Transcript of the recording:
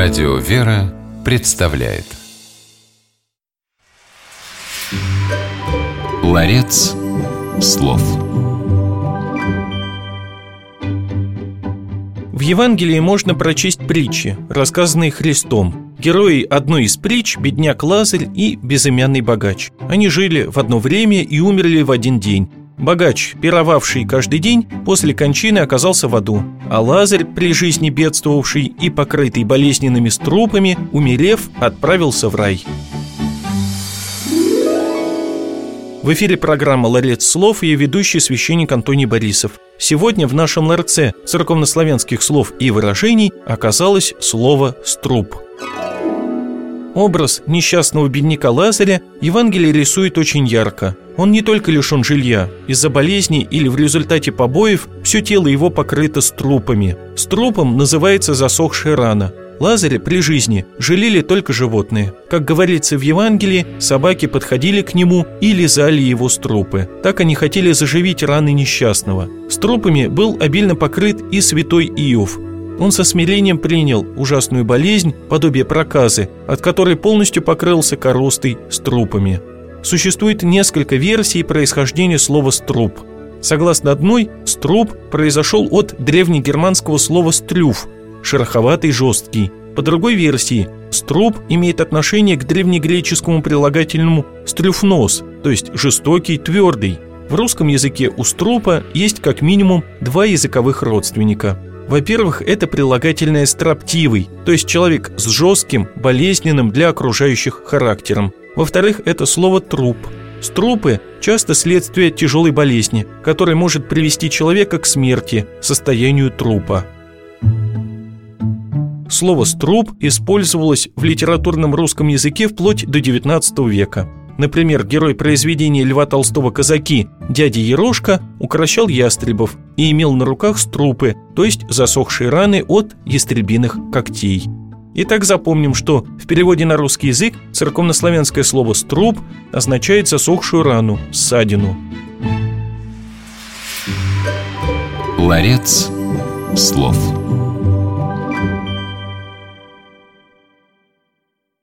Радио «Вера» представляет Ларец слов В Евангелии можно прочесть притчи, рассказанные Христом. Герои одной из притч – бедняк Лазарь и безымянный богач. Они жили в одно время и умерли в один день. Богач, пировавший каждый день, после кончины оказался в аду, а Лазарь, при жизни бедствовавший и покрытый болезненными струпами, умерев, отправился в рай. В эфире программа «Ларец слов» и ведущий священник Антоний Борисов. Сегодня в нашем ларце церковнославянских слов и выражений оказалось слово «струп». Образ несчастного бедняка Лазаря Евангелие рисует очень ярко. Он не только лишен жилья. Из-за болезни или в результате побоев все тело его покрыто струпами. Струпом называется засохшая рана. Лазаря при жизни жалели только животные. Как говорится в Евангелии, собаки подходили к нему и лизали его струпы. Так они хотели заживить раны несчастного. Струпами был обильно покрыт и святой Иов, он со смирением принял ужасную болезнь, подобие проказы, от которой полностью покрылся коростой с трупами. Существует несколько версий происхождения слова «струп». Согласно одной, «струп» произошел от древнегерманского слова «стрюф» – шероховатый, жесткий. По другой версии, «струп» имеет отношение к древнегреческому прилагательному «стрюфнос», то есть жестокий, твердый. В русском языке у струпа есть как минимум два языковых родственника – во-первых, это прилагательное «строптивый», то есть человек с жестким, болезненным для окружающих характером. Во-вторых, это слово «труп». Струпы – часто следствие тяжелой болезни, которая может привести человека к смерти, состоянию трупа. Слово «струп» использовалось в литературном русском языке вплоть до XIX века. Например, герой произведения Льва Толстого «Казаки» дядя Ерошка укращал ястребов и имел на руках струпы, то есть засохшие раны от ястребиных когтей. Итак, запомним, что в переводе на русский язык церковнославянское слово «струп» означает засохшую рану, ссадину. Ларец слов.